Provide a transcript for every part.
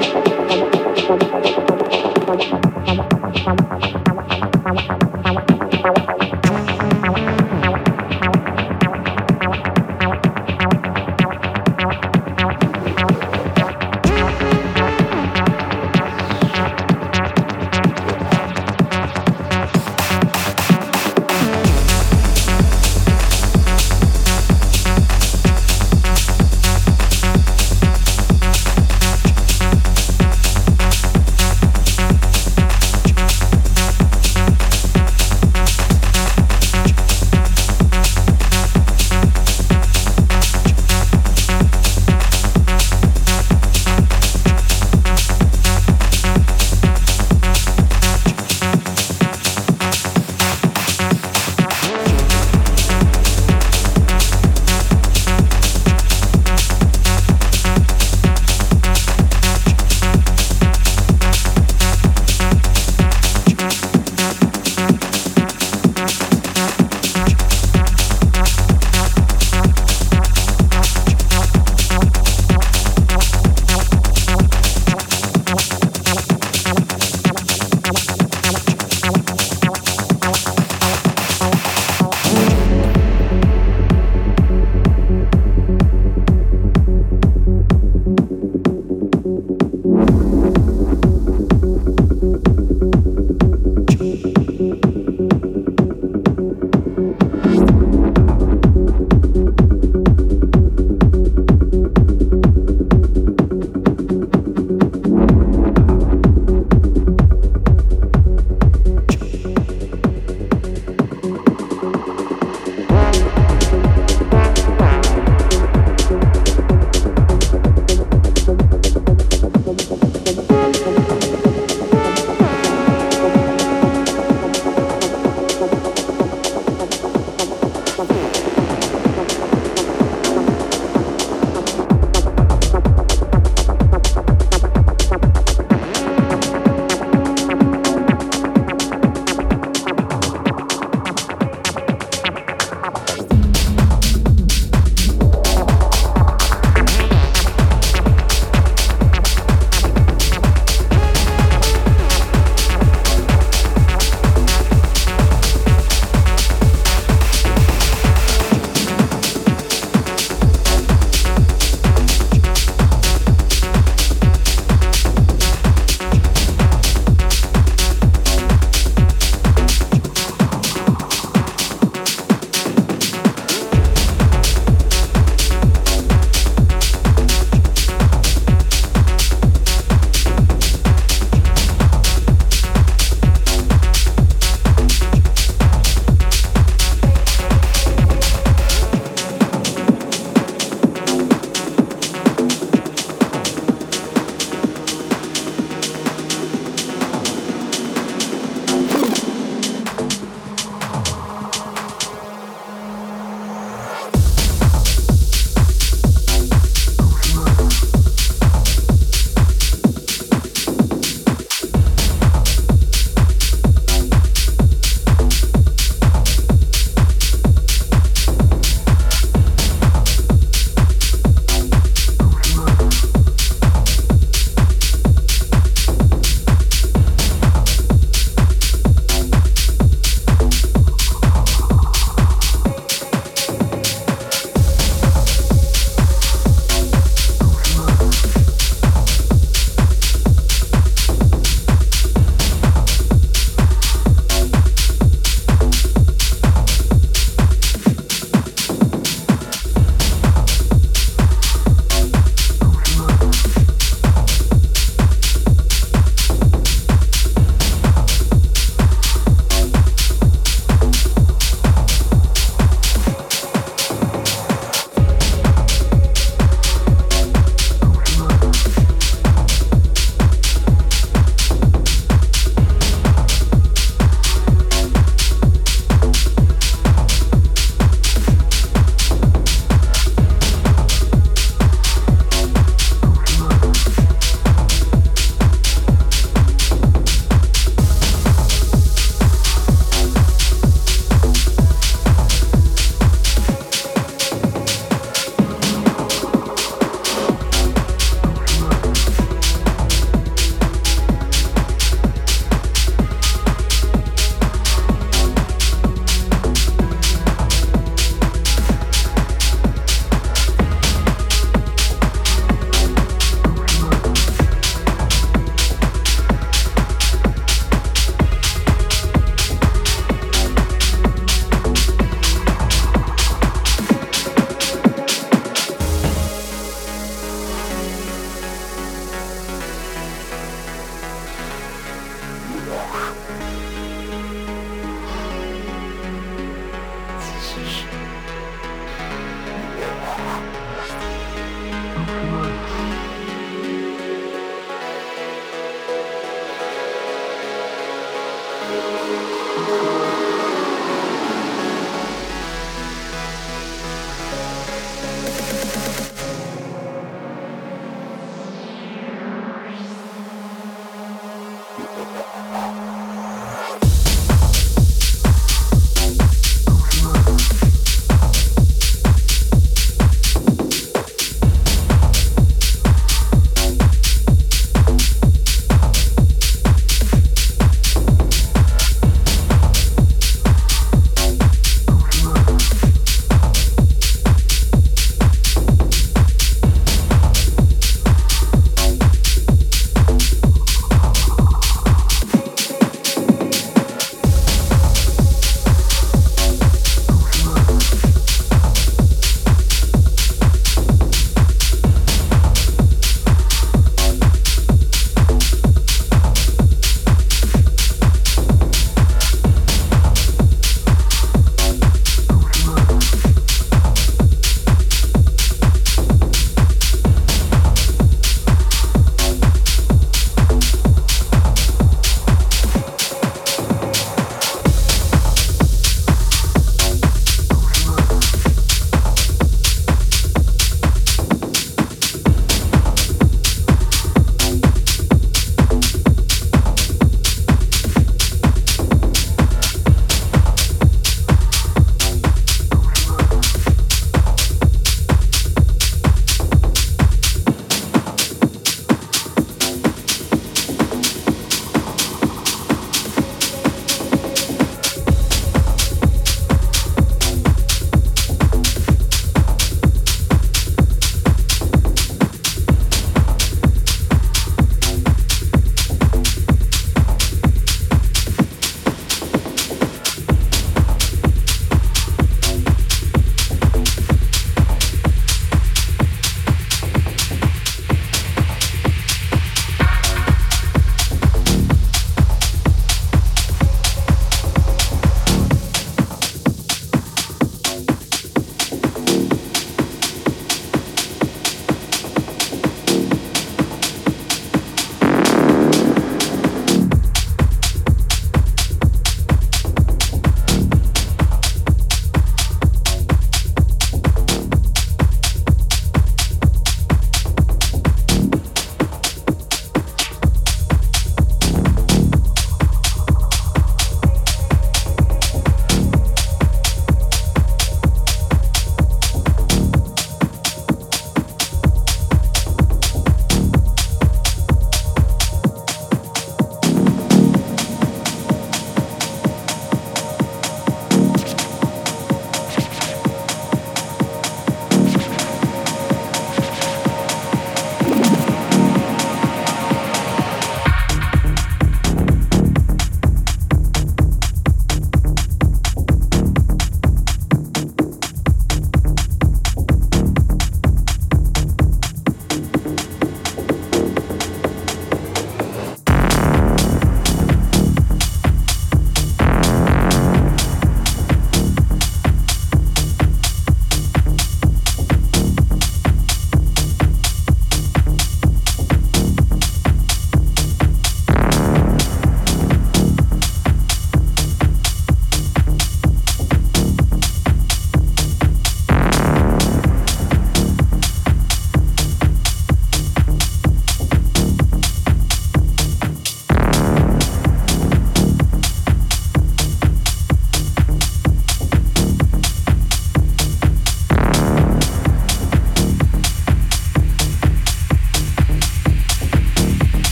Thank you.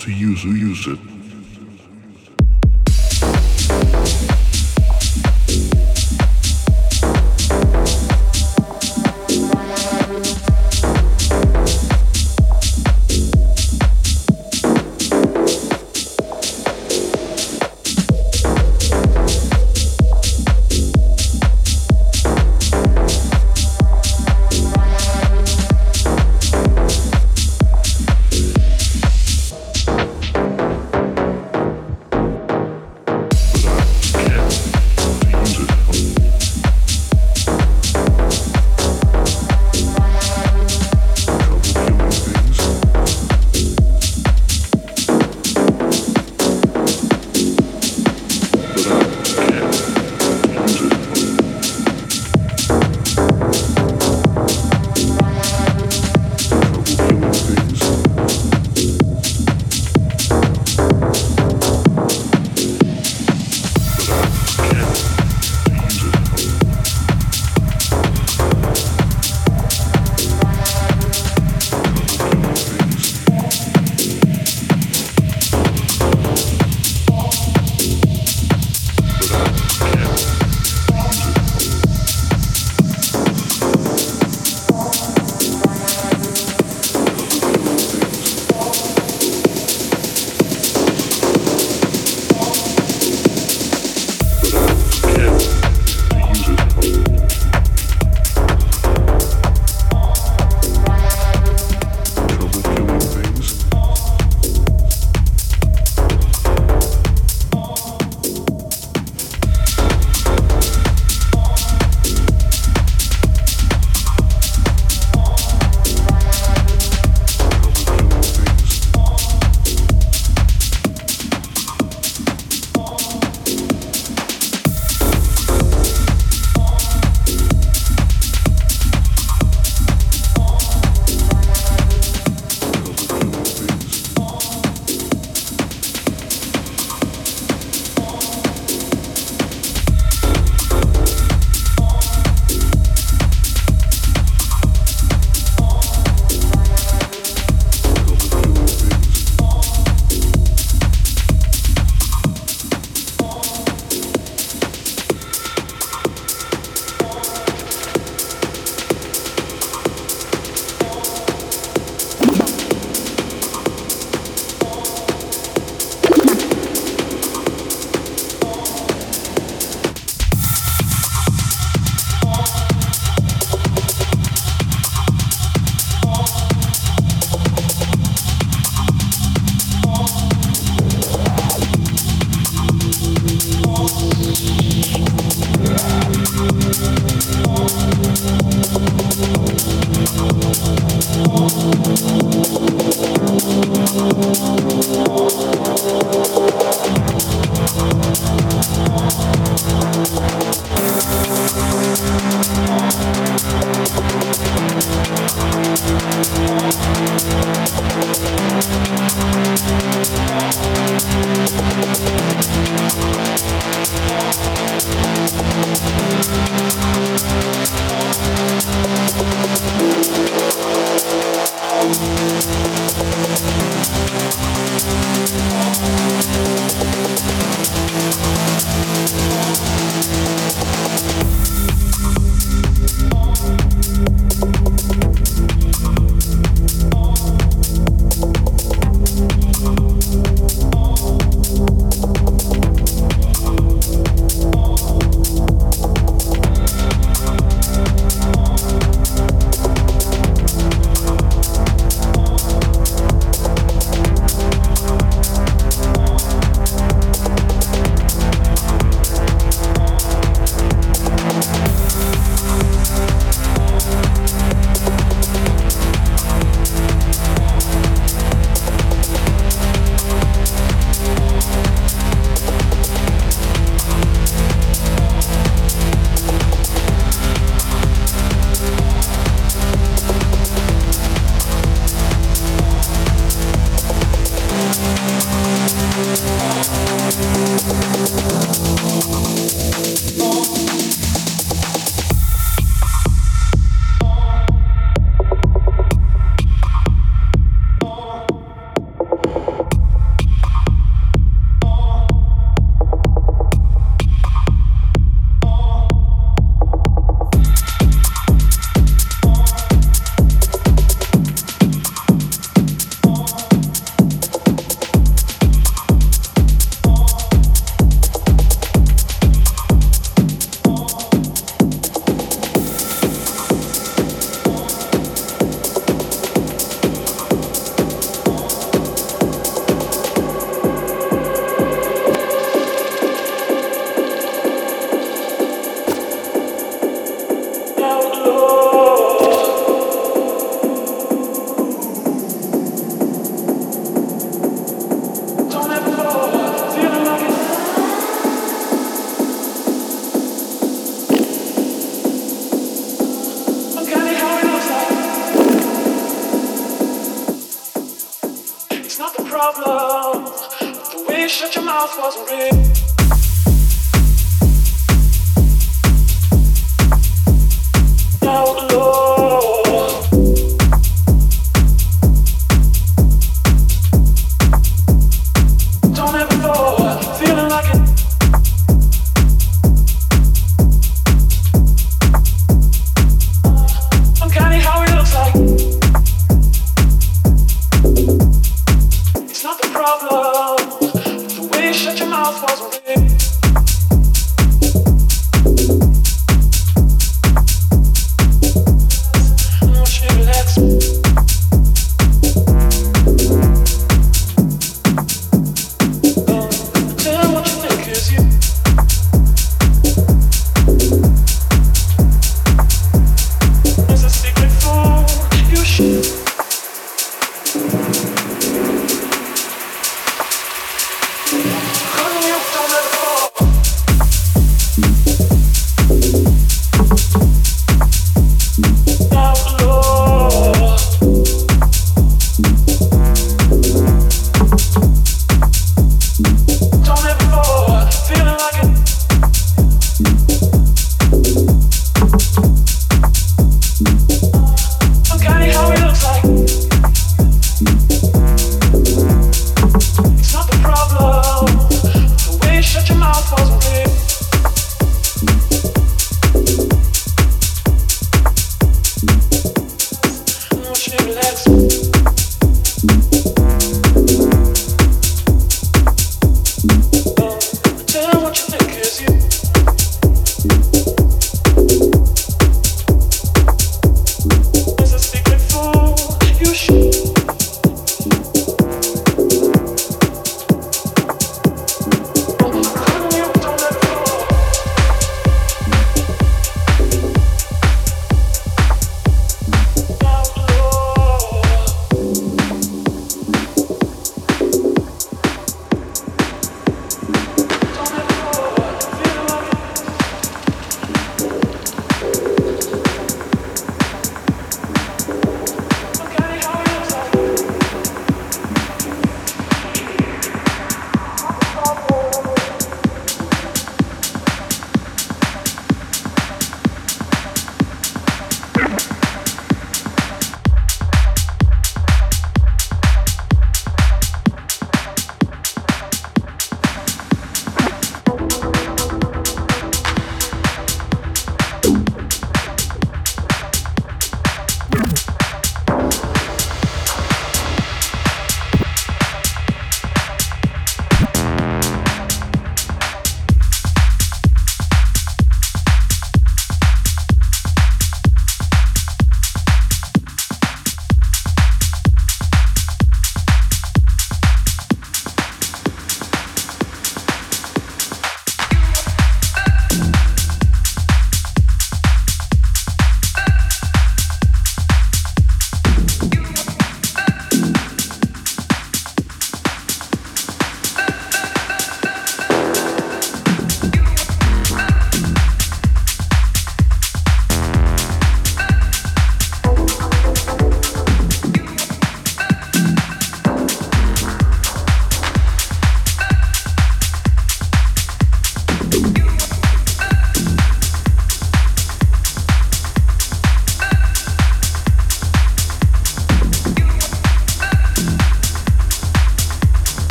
To use use it.